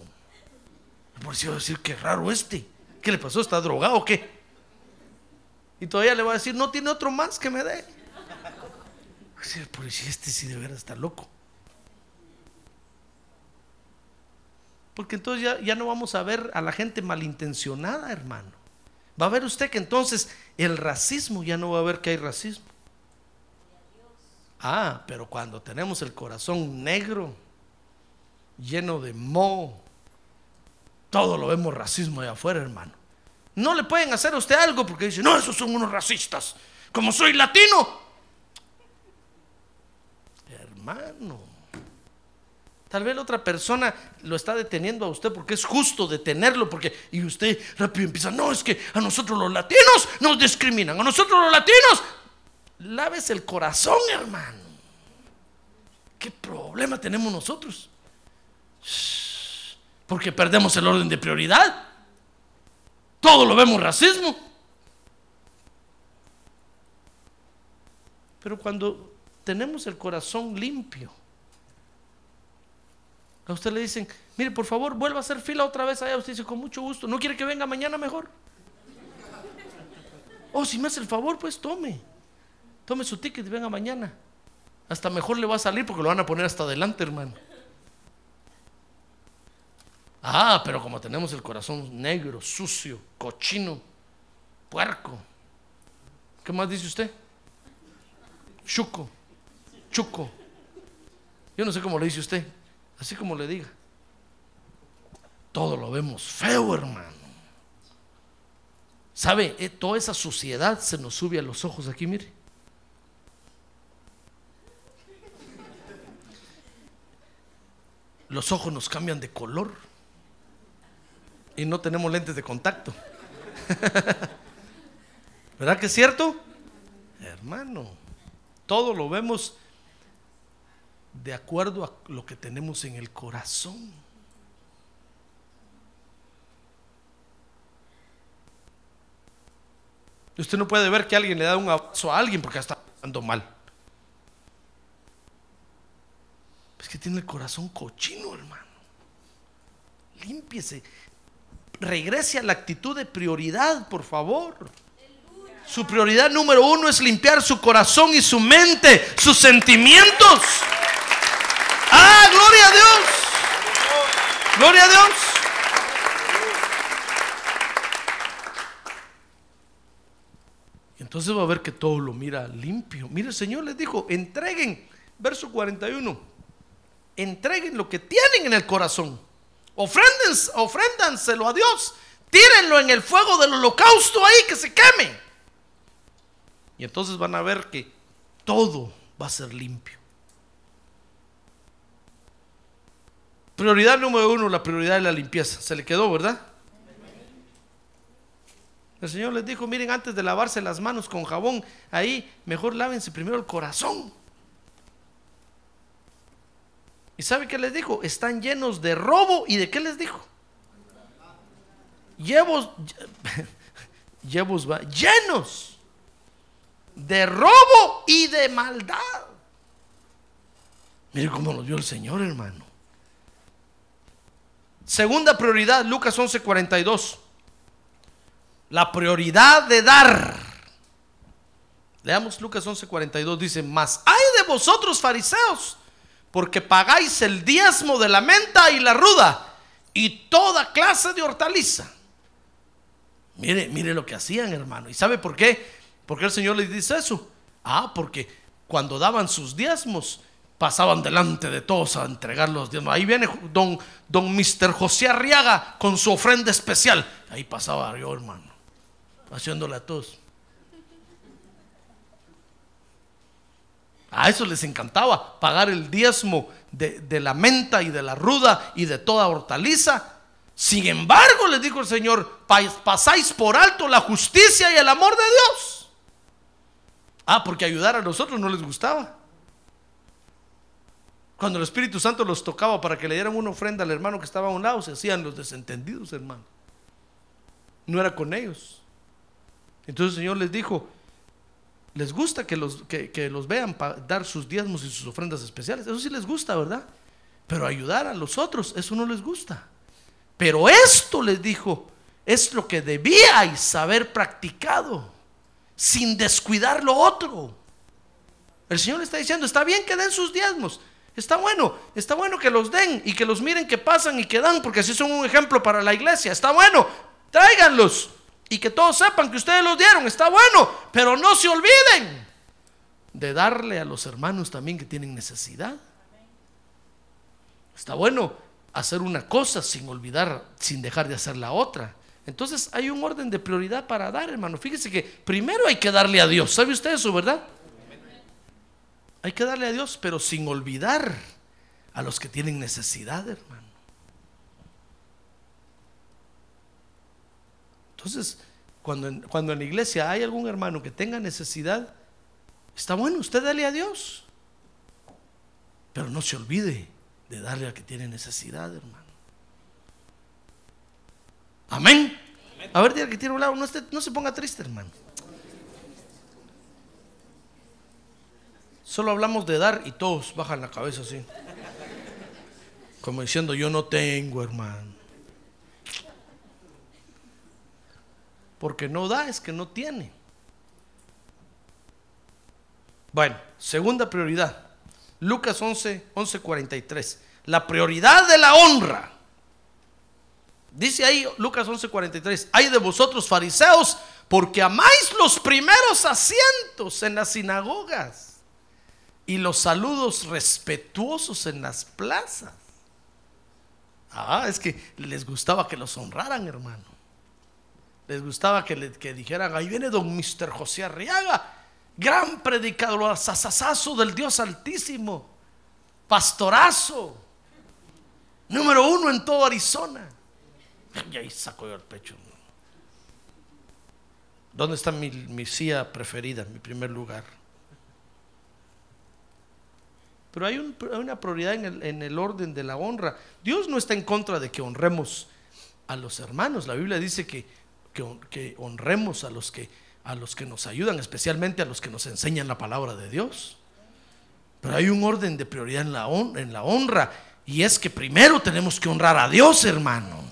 El policía va a decir, qué raro este. ¿Qué le pasó? ¿Está drogado o qué? Y todavía le va a decir, no tiene otro más que me dé. El policía este sí de veras está loco. Porque entonces ya, ya no vamos a ver a la gente malintencionada, hermano. Va a ver usted que entonces el racismo ya no va a ver que hay racismo. Ah, pero cuando tenemos el corazón negro, lleno de moho, todo lo vemos racismo allá afuera, hermano. No le pueden hacer a usted algo porque dice, no, esos son unos racistas. Como soy latino. Hermano. Tal vez la otra persona lo está deteniendo a usted porque es justo detenerlo, porque y usted rápido empieza, no, es que a nosotros los latinos nos discriminan, a nosotros los latinos, laves el corazón, hermano. ¿Qué problema tenemos nosotros? Porque perdemos el orden de prioridad. Todo lo vemos racismo. Pero cuando tenemos el corazón limpio, a usted le dicen, mire, por favor, vuelva a hacer fila otra vez allá. Usted dice, con mucho gusto. ¿No quiere que venga mañana mejor? [LAUGHS] Oh, si me hace el favor, pues tome. Tome su ticket y venga mañana. Hasta mejor le va a salir porque lo van a poner hasta adelante, hermano. Ah, pero como tenemos el corazón negro, sucio, cochino, puerco. ¿Qué más dice usted? Chuco, chuco. Yo no sé cómo le dice usted, así como le diga. Todo lo vemos feo, hermano. ¿Sabe? Eh, toda esa suciedad se nos sube a los ojos aquí, mire. Los ojos nos cambian de color y no tenemos lentes de contacto. [LAUGHS] ¿Verdad que es cierto? Hermano, todo lo vemos de acuerdo a lo que tenemos en el corazón. Usted no puede ver que alguien le da un abrazo a alguien porque está pasando mal. Es que tiene el corazón cochino, hermano. Límpiese regrese a la actitud de prioridad, por favor. Su prioridad número uno es limpiar su corazón y su mente, sus sentimientos. Ah, gloria a Dios. Gloria a Dios. Entonces va a ver que todo lo mira limpio. Mire, el Señor les dijo, entreguen, verso 41, entreguen lo que tienen en el corazón Ofréndense, ofréndanselo a Dios. Tírenlo en el fuego del holocausto ahí que se queme. Y entonces van a ver que todo va a ser limpio. Prioridad número uno, la prioridad de la limpieza. Se le quedó, ¿verdad? El Señor les dijo, miren, antes de lavarse las manos con jabón, ahí mejor lávense primero el corazón. ¿Y sabe qué les dijo? Están llenos de robo. ¿Y de qué les dijo? Llevos, [LAUGHS] llevos, llenos de robo y de maldad. Mire cómo nos vio el Señor, hermano. Segunda prioridad, Lucas 11:42. La prioridad de dar. Leamos Lucas 11:42. Dice, mas hay de vosotros fariseos porque pagáis el diezmo de la menta y la ruda y toda clase de hortaliza. Mire, mire lo que hacían, hermano. ¿Y sabe por qué? ¿Por qué el Señor les dice eso? Ah, porque cuando daban sus diezmos, pasaban delante de todos a entregar los diezmos. Ahí viene don, don Mr. José Arriaga con su ofrenda especial. Ahí pasaba yo, hermano, haciéndole a todos. A eso les encantaba pagar el diezmo de, de la menta y de la ruda y de toda hortaliza. Sin embargo, les dijo el Señor, "pa- pasáis por alto la justicia y el amor de Dios. Ah, porque ayudar a nosotros no les gustaba. Cuando el Espíritu Santo los tocaba para que le dieran una ofrenda al hermano que estaba a un lado, se hacían los desentendidos, hermano. No era con ellos. Entonces el Señor les dijo, les gusta que los, que, los vean pa- dar sus diezmos y sus ofrendas especiales. Eso sí les gusta, ¿verdad? Pero ayudar a los otros, eso no les gusta. Pero esto les dijo, es lo que debíais haber practicado, sin descuidar lo otro. El Señor le está diciendo, está bien que den sus diezmos. Está bueno, está bueno que los den y que los miren que pasan y que dan, porque así son un ejemplo para la iglesia. Está bueno, tráiganlos y que todos sepan que ustedes los dieron. Está bueno, pero no se olviden de darle a los hermanos también que tienen necesidad. Está bueno hacer una cosa sin olvidar, sin dejar de hacer la otra. Entonces hay un orden de prioridad para dar, hermano. Fíjese que primero hay que darle a Dios. ¿Sabe usted eso, verdad? Hay que darle a Dios, pero sin olvidar a los que tienen necesidad, hermano. Entonces, cuando en, cuando en la iglesia hay algún hermano que tenga necesidad, está bueno, usted dale a Dios. Pero no se olvide de darle al que tiene necesidad, hermano. Amén. A ver, diga que tiene un lado, no, no se ponga triste, hermano. Solo hablamos de dar y todos bajan la cabeza así. Como diciendo, yo no tengo, hermano. Porque no da, es que no tiene. Bueno, segunda prioridad. Lucas 11, 11, 43. La prioridad de la honra. Dice ahí Lucas 11, 43. Hay de vosotros fariseos porque amáis los primeros asientos en las sinagogas y los saludos respetuosos en las plazas. Ah, es que les gustaba que los honraran, hermano. Les gustaba que, le, que dijeran, ahí viene don Mr. José Arriaga, gran predicador, sasasazo del Dios Altísimo, pastorazo, número uno en todo Arizona. Y ahí saco yo el pecho. ¿Dónde está mi, mi silla preferida, mi primer lugar? Pero hay, hay una prioridad en el, en el orden de la honra. Dios no está en contra de que honremos a los hermanos. La Biblia dice que, que que honremos a los que, a los que nos ayudan, especialmente a los que nos enseñan la palabra de Dios. Pero hay un orden de prioridad en la, en la honra. Y es que primero tenemos que honrar a Dios, hermano.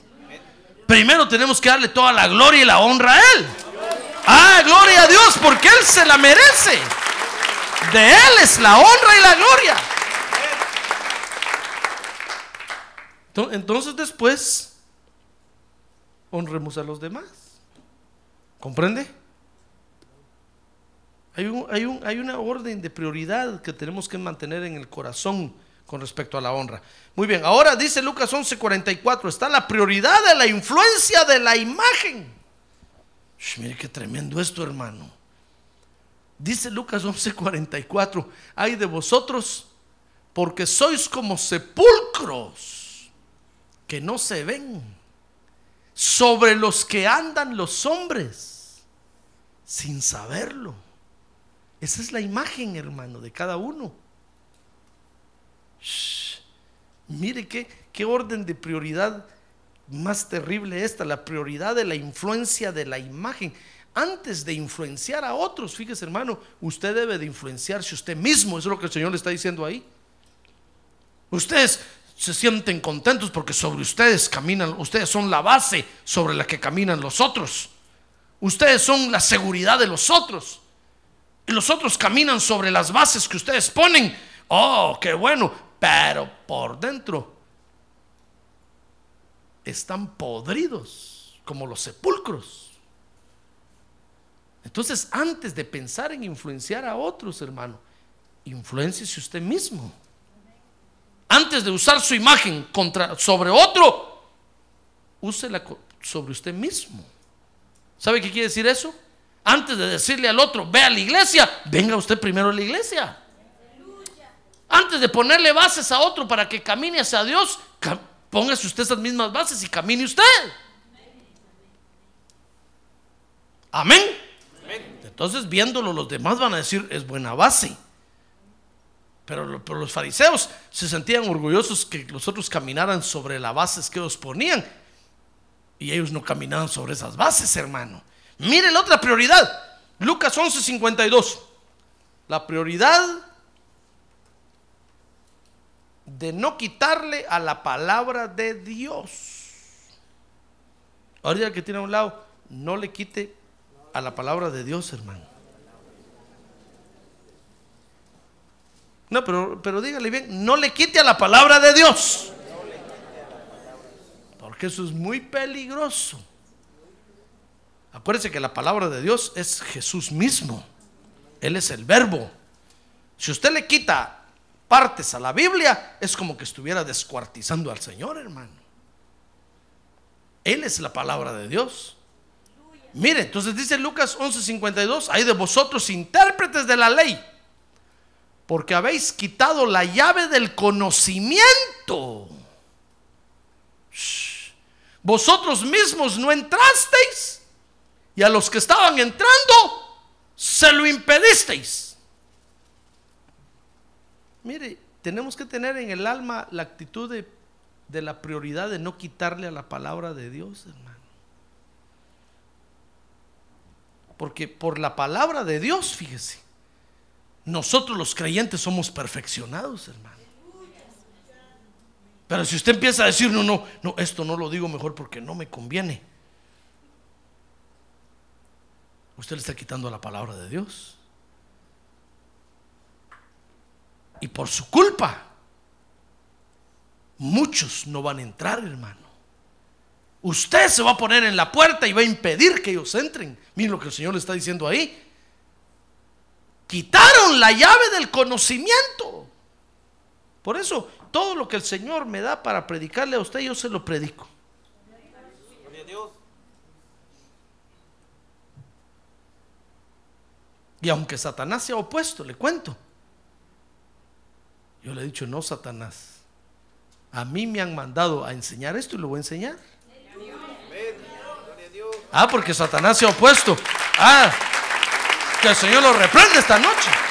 Primero tenemos que darle toda la gloria y la honra a Él. Ah, gloria a Dios, porque Él se la merece. De Él es la honra y la gloria. Ento- Entonces después, honremos a los demás. ¿Comprende? Hay, un- hay un- hay una orden de prioridad que tenemos que mantener en el corazón con respecto a la honra. Muy bien, ahora dice Lucas 11:44, está la prioridad de la influencia de la imagen. Mire qué tremendo esto, hermano. Dice Lucas 11:44, hay de vosotros porque sois como sepulcros que no se ven, sobre los que andan los hombres sin saberlo. Esa es la imagen, hermano, de cada uno. Mire qué, qué orden de prioridad más terrible esta, la prioridad de la influencia de la imagen. Antes de influenciar a otros, fíjese hermano, usted debe de influenciarse usted mismo, eso es lo que el Señor le está diciendo ahí. Ustedes se sienten contentos porque sobre ustedes caminan, ustedes son la base sobre la que caminan los otros. Ustedes son la seguridad de los otros. Y los otros caminan sobre las bases que ustedes ponen. Oh, qué bueno. Pero por dentro están podridos como los sepulcros. Entonces, antes de pensar en influenciar a otros, hermano, influenciese usted mismo. antes de usar su imagen contra, sobre otro, úsela sobre usted mismo. ¿Sabe qué quiere decir eso? Antes de decirle al otro, ve a la iglesia, venga usted primero a la iglesia. Antes de ponerle bases a otro para que camine hacia Dios, póngase usted esas mismas bases y camine usted. Amén. Entonces, viéndolo, los demás van a decir, es buena base. Pero los fariseos se sentían orgullosos que los otros caminaran sobre las bases que ellos ponían. Y ellos no caminaban sobre esas bases, hermano. Mire la otra prioridad. Lucas 11:52. La prioridad de no quitarle a la palabra de Dios. Ahorita que tiene a un lado, no le quite a la palabra de Dios, hermano. No, pero, pero dígale bien, no le quite a la palabra de Dios. Porque eso es muy peligroso. Acuérdese que la palabra de Dios es Jesús mismo. Él es el verbo. Si usted le quita partes a la Biblia, es como que estuviera descuartizando al Señor, hermano. Él es la palabra de Dios. Mire, entonces dice Lucas 11:52, hay de vosotros intérpretes de la ley, porque habéis quitado la llave del conocimiento. Shh. Vosotros mismos no entrasteis y a los que estaban entrando se lo impedisteis. Mire, tenemos que tener en el alma la actitud de, de la prioridad de no quitarle a la palabra de Dios, hermano. Porque por la palabra de Dios, fíjese, nosotros los creyentes somos perfeccionados, hermano. Pero si usted empieza a decir, no, no, no, esto no lo digo mejor porque no me conviene. Usted le está quitando la palabra de Dios. Y por su culpa, muchos no van a entrar, hermano. Usted se va a poner en la puerta y va a impedir que ellos entren. Miren lo que el Señor le está diciendo ahí. Quitaron la llave del conocimiento. Por eso, todo lo que el Señor me da para predicarle a usted, yo se lo predico. Y aunque Satanás se ha opuesto, le cuento. Yo le he dicho, no, Satanás. A mí me han mandado a enseñar esto y lo voy a enseñar. Ah, porque Satanás se ha opuesto. Ah, que el Señor lo reprende esta noche.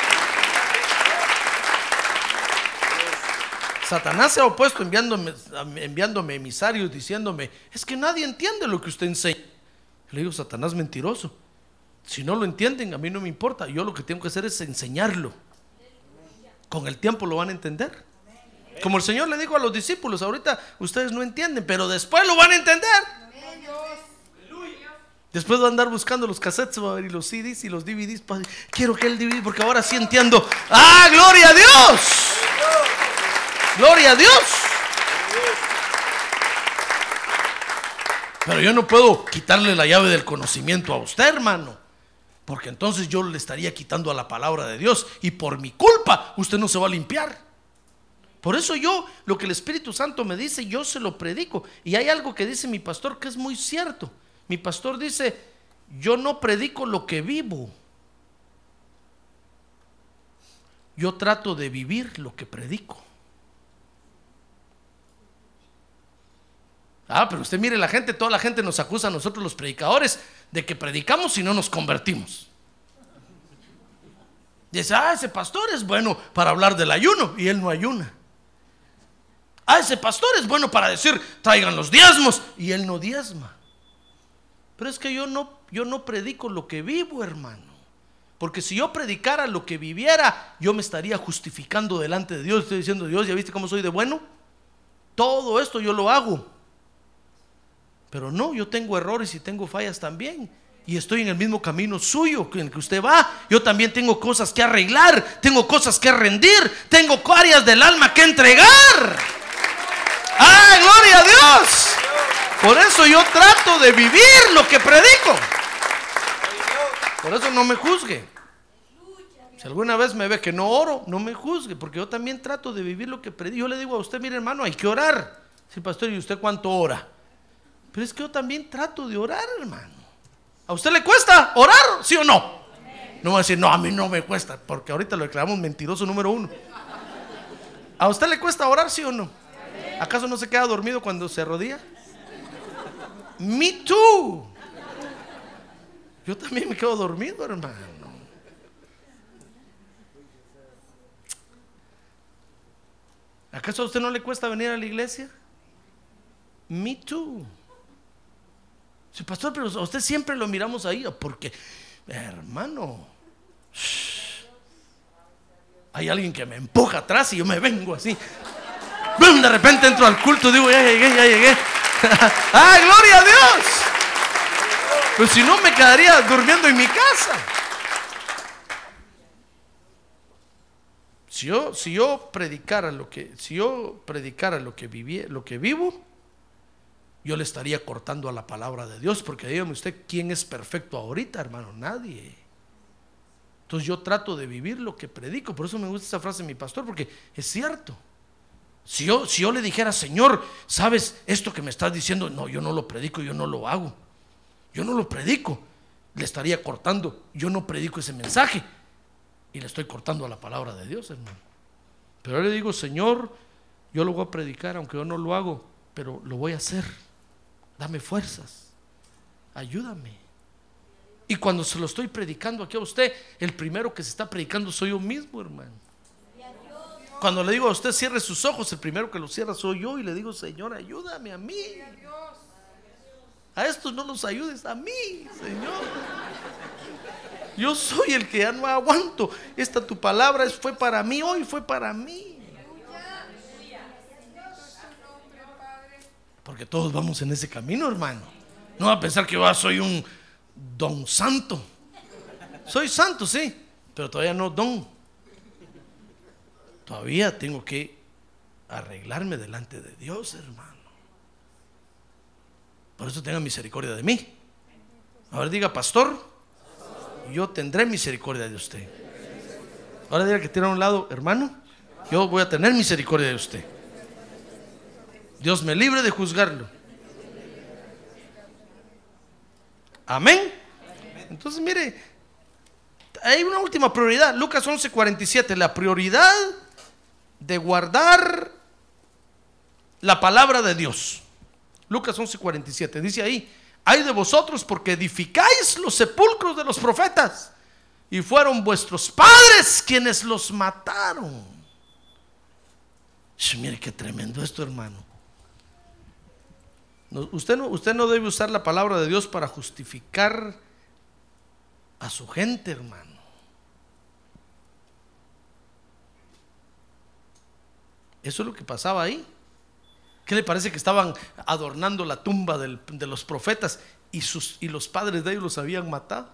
Satanás se ha opuesto enviándome, enviándome emisarios diciéndome, es que nadie entiende lo que usted enseña. Le digo, Satanás mentiroso. Si no lo entienden, a mí no me importa. Yo lo que tengo que hacer es enseñarlo. Con el tiempo lo van a entender. Como el Señor le dijo a los discípulos, ahorita ustedes no entienden, pero después lo van a entender. Después va a andar buscando los cassettes y los CDs y los DVDs. Quiero que el DVD, porque ahora sí entiendo. ¡Ah, gloria a Dios! ¡Gloria a Dios! Pero yo no puedo quitarle la llave del conocimiento a usted, hermano. Porque entonces yo le estaría quitando a la palabra de Dios. Y por mi culpa, usted no se va a limpiar. Por eso yo, lo que el Espíritu Santo me dice, yo se lo predico. Y hay algo que dice mi pastor que es muy cierto. Mi pastor dice, yo no predico lo que vivo. Yo trato de vivir lo que predico. Ah, pero usted mire la gente, toda la gente nos acusa a nosotros los predicadores de que predicamos y no nos convertimos. Dice, ah, ese pastor es bueno para hablar del ayuno y él no ayuna. Ah, ese pastor es bueno para decir, traigan los diezmos y él no diezma. Pero es que yo no, yo no predico lo que vivo, hermano. Porque si yo predicara lo que viviera, yo me estaría justificando delante de Dios. Estoy diciendo, Dios, ¿ya viste cómo soy de bueno? Todo esto yo lo hago. Pero no, yo tengo errores y tengo fallas también. Y estoy en el mismo camino suyo en el que usted va. Yo también tengo cosas que arreglar, tengo cosas que rendir, tengo áreas del alma que entregar. ¡Ah, gloria a Dios! Por eso yo trato de vivir lo que predico. Por eso no me juzgue. Si alguna vez me ve que no oro, no me juzgue, porque yo también trato de vivir lo que predico. Yo le digo a usted, mire hermano, hay que orar. Sí, pastor, ¿y usted cuánto ora? Pero es que yo también trato de orar, hermano. ¿A usted le cuesta orar, sí o no? No va a decir, no, a mí no me cuesta, porque ahorita lo declaramos mentiroso número uno. ¿A usted le cuesta orar, sí o no? ¿Acaso no se queda dormido cuando se rodilla? Me too. Yo también me quedo dormido, hermano. ¿Acaso a usted no le cuesta venir a la iglesia? Me too. Sí, pastor, pero a usted siempre lo miramos ahí, porque, hermano, hay alguien que me empuja atrás y yo me vengo así. De repente entro al culto y digo, ya llegué, ya llegué. [LAUGHS] ¡Ah, gloria a Dios! Pues si no me quedaría durmiendo en mi casa. Si yo, si yo predicara lo que, si yo predicara lo que viví, lo que vivo, yo le estaría cortando a la palabra de Dios, porque dígame usted, ¿quién es perfecto ahorita, hermano? Nadie. Entonces yo trato de vivir lo que predico, por eso me gusta esa frase de mi pastor, porque es cierto. Si yo, si yo le dijera, Señor, ¿sabes esto que me estás diciendo? No, yo no lo predico, yo no lo hago. Yo no lo predico. Le estaría cortando. Yo no predico ese mensaje. Y le estoy cortando a la palabra de Dios, hermano. Pero le digo, Señor, yo lo voy a predicar, aunque yo no lo hago, pero lo voy a hacer. Dame fuerzas. Ayúdame. Y cuando se lo estoy predicando aquí a usted, el primero que se está predicando soy yo mismo, hermano. Cuando le digo a usted cierre sus ojos, el primero que lo cierra soy yo y le digo, Señor, ayúdame a mí. A estos no los ayudes, a mí, Señor. Yo soy el que ya no aguanto. Esta tu palabra fue para mí, hoy fue para mí. Porque todos vamos en ese camino, hermano. No va a pensar que yo soy un don santo. Soy santo, sí, pero todavía no don. Todavía tengo que arreglarme delante de Dios, hermano. Por eso tenga misericordia de mí. Ahora diga, pastor, yo tendré misericordia de usted. Ahora diga que tiene a un lado, hermano, yo voy a tener misericordia de usted. Dios me libre de juzgarlo. Amén. Entonces, mire, hay una última prioridad. Lucas 11:47, la prioridad de guardar la palabra de Dios. Lucas 11:47 dice ahí, hay de vosotros porque edificáis los sepulcros de los profetas y fueron vuestros padres quienes los mataron. mire qué tremendo esto, hermano. Usted, no, usted no debe usar la palabra de Dios para justificar a su gente, hermano. Eso es lo que pasaba ahí. ¿Qué le parece que estaban adornando la tumba de los profetas y, sus, y los padres de ellos los habían matado?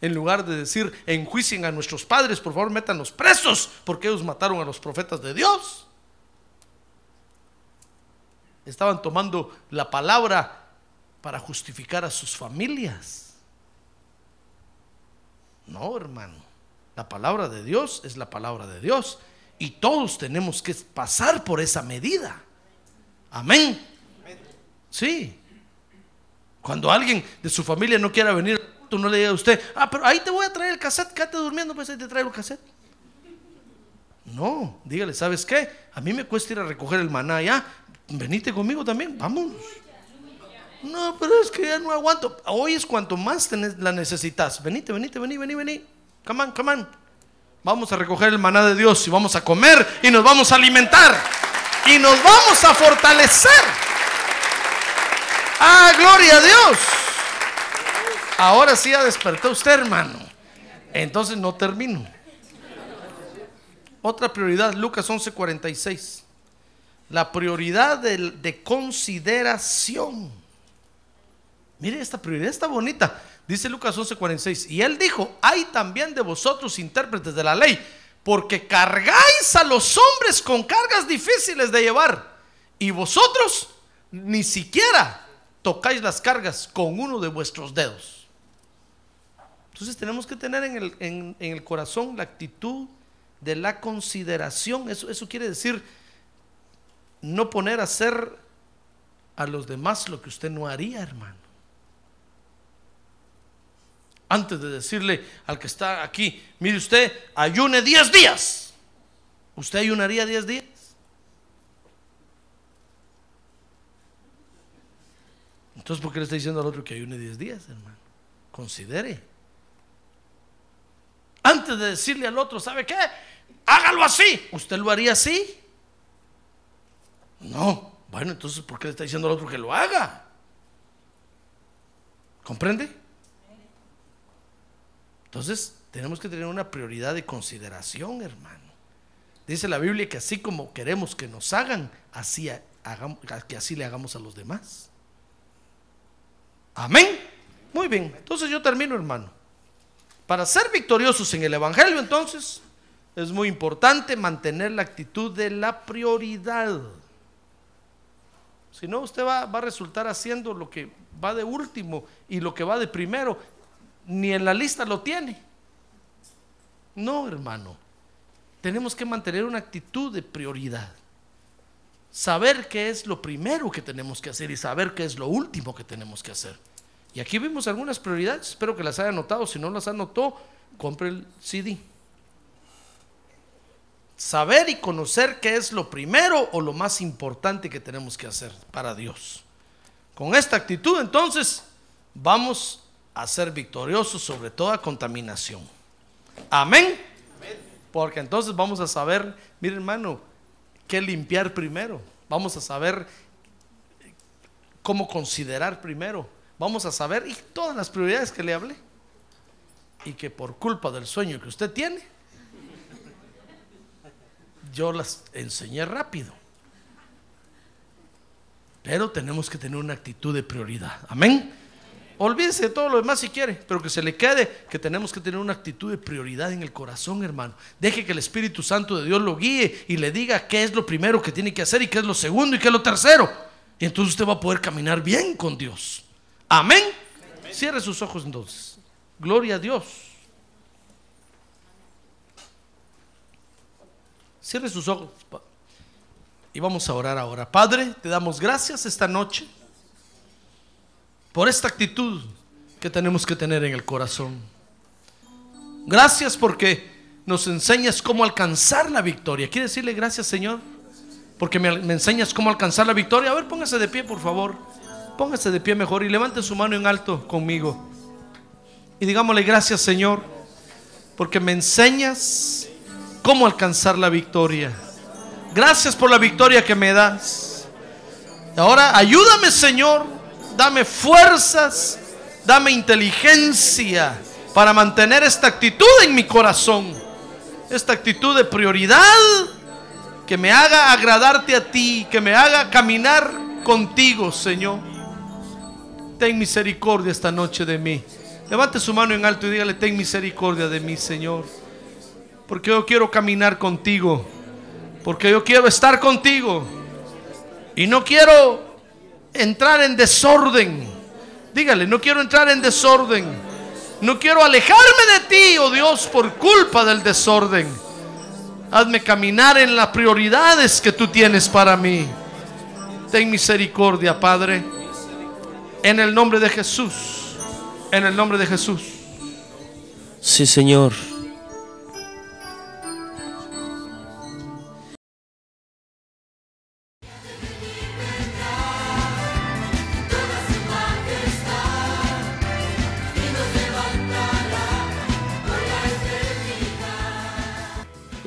En lugar de decir, enjuicien a nuestros padres, por favor, métanlos presos, porque ellos mataron a los profetas de Dios. Estaban tomando la palabra para justificar a sus familias. No, hermano. La palabra de Dios es la palabra de Dios. Y todos tenemos que pasar por esa medida. Amén. Sí. Cuando alguien de su familia no quiera venir, tú no le digas a usted, ah, pero ahí te voy a traer el cassette, quédate durmiendo, pues ahí te traigo el cassette. No, dígale, ¿sabes qué? A mí me cuesta ir a recoger el maná ya. Venite conmigo también, vamos. No, pero es que ya no aguanto. Hoy es cuanto más la necesitas. Venite, venite, vení, vení, vení. Come on, come on. Vamos a recoger el maná de Dios y vamos a comer y nos vamos a alimentar y nos vamos a fortalecer. Ah, gloria a Dios. Ahora sí ya despertó usted, hermano. Entonces no termino. Otra prioridad, Lucas 11:46. La prioridad de, de, consideración. Mire, esta prioridad está bonita. Dice Lucas 11:46. Y él dijo, hay también de vosotros intérpretes de la ley porque cargáis a los hombres con cargas difíciles de llevar y vosotros ni siquiera tocáis las cargas con uno de vuestros dedos. Entonces tenemos que tener en el, en el corazón la actitud de la consideración. Eso, eso quiere decir no poner a hacer a los demás lo que usted no haría, hermano. Antes de decirle al que está aquí, mire usted, ayune 10 días. ¿Usted ayunaría 10 días? Entonces, ¿por qué le está diciendo al otro que ayune 10 días, hermano? Considere. Antes de decirle al otro, ¿sabe qué? Hágalo así. ¿Usted lo haría así? No. Bueno, entonces, ¿por qué le está diciendo al otro que lo haga? ¿Comprende? Entonces, tenemos que tener una prioridad de consideración, hermano. Dice la Biblia que así como queremos que nos hagan, así hagamos, que así le hagamos a los demás. Amén. Muy bien. Entonces yo termino, hermano. Para ser victoriosos en el Evangelio, entonces, es muy importante mantener la actitud de la prioridad. Si no, usted va, va a resultar haciendo lo que va de último y lo que va de primero, ni en la lista lo tiene. No, hermano. Tenemos que mantener una actitud de prioridad. Saber qué es lo primero que tenemos que hacer y saber qué es lo último que tenemos que hacer. Y aquí vimos algunas prioridades, espero que las haya anotado. Si no las anotó, compre el CD. Saber y conocer qué es lo primero o lo más importante que tenemos que hacer para Dios. Con esta actitud, entonces, vamos a ser victoriosos sobre toda contaminación. Amén. Porque entonces vamos a saber, mire hermano, qué limpiar primero. Vamos a saber cómo considerar primero. Vamos a saber y todas las prioridades que le hablé. Y que por culpa del sueño que usted tiene, yo las enseñé rápido. Pero tenemos que tener una actitud de prioridad. Amén. Olvídese de todo lo demás si quiere, pero que se le quede que tenemos que tener una actitud de prioridad en el corazón, hermano. Deje que el Espíritu Santo de Dios lo guíe y le diga qué es lo primero que tiene que hacer y qué es lo segundo y qué es lo tercero. Y entonces usted va a poder caminar bien con Dios. Amén. Cierre sus ojos entonces. Gloria a Dios. Cierre sus ojos. Y vamos a orar ahora. Padre, te damos gracias esta noche por esta actitud que tenemos que tener en el corazón. Gracias porque nos enseñas cómo alcanzar la victoria. ¿Quiere decirle gracias, Señor? Porque me, me enseñas cómo alcanzar la victoria. A ver, póngase de pie, por favor. Póngase de pie mejor y levante su mano en alto conmigo. Y digámosle gracias, Señor, porque me enseñas cómo alcanzar la victoria. Gracias por la victoria que me das. Ahora ayúdame, Señor. Dame fuerzas, dame inteligencia para mantener esta actitud en mi corazón. Esta actitud de prioridad que me haga agradarte a ti, que me haga caminar contigo, Señor. Ten misericordia esta noche de mí. Levante su mano en alto y dígale, ten misericordia de mí, Señor. Porque yo quiero caminar contigo. Porque yo quiero estar contigo. Y no quiero entrar en desorden. Dígale, no quiero entrar en desorden. No quiero alejarme de ti, oh Dios, por culpa del desorden. Hazme caminar en las prioridades que tú tienes para mí. Ten misericordia, Padre. En el nombre de Jesús. En el nombre de Jesús. Sí, Señor.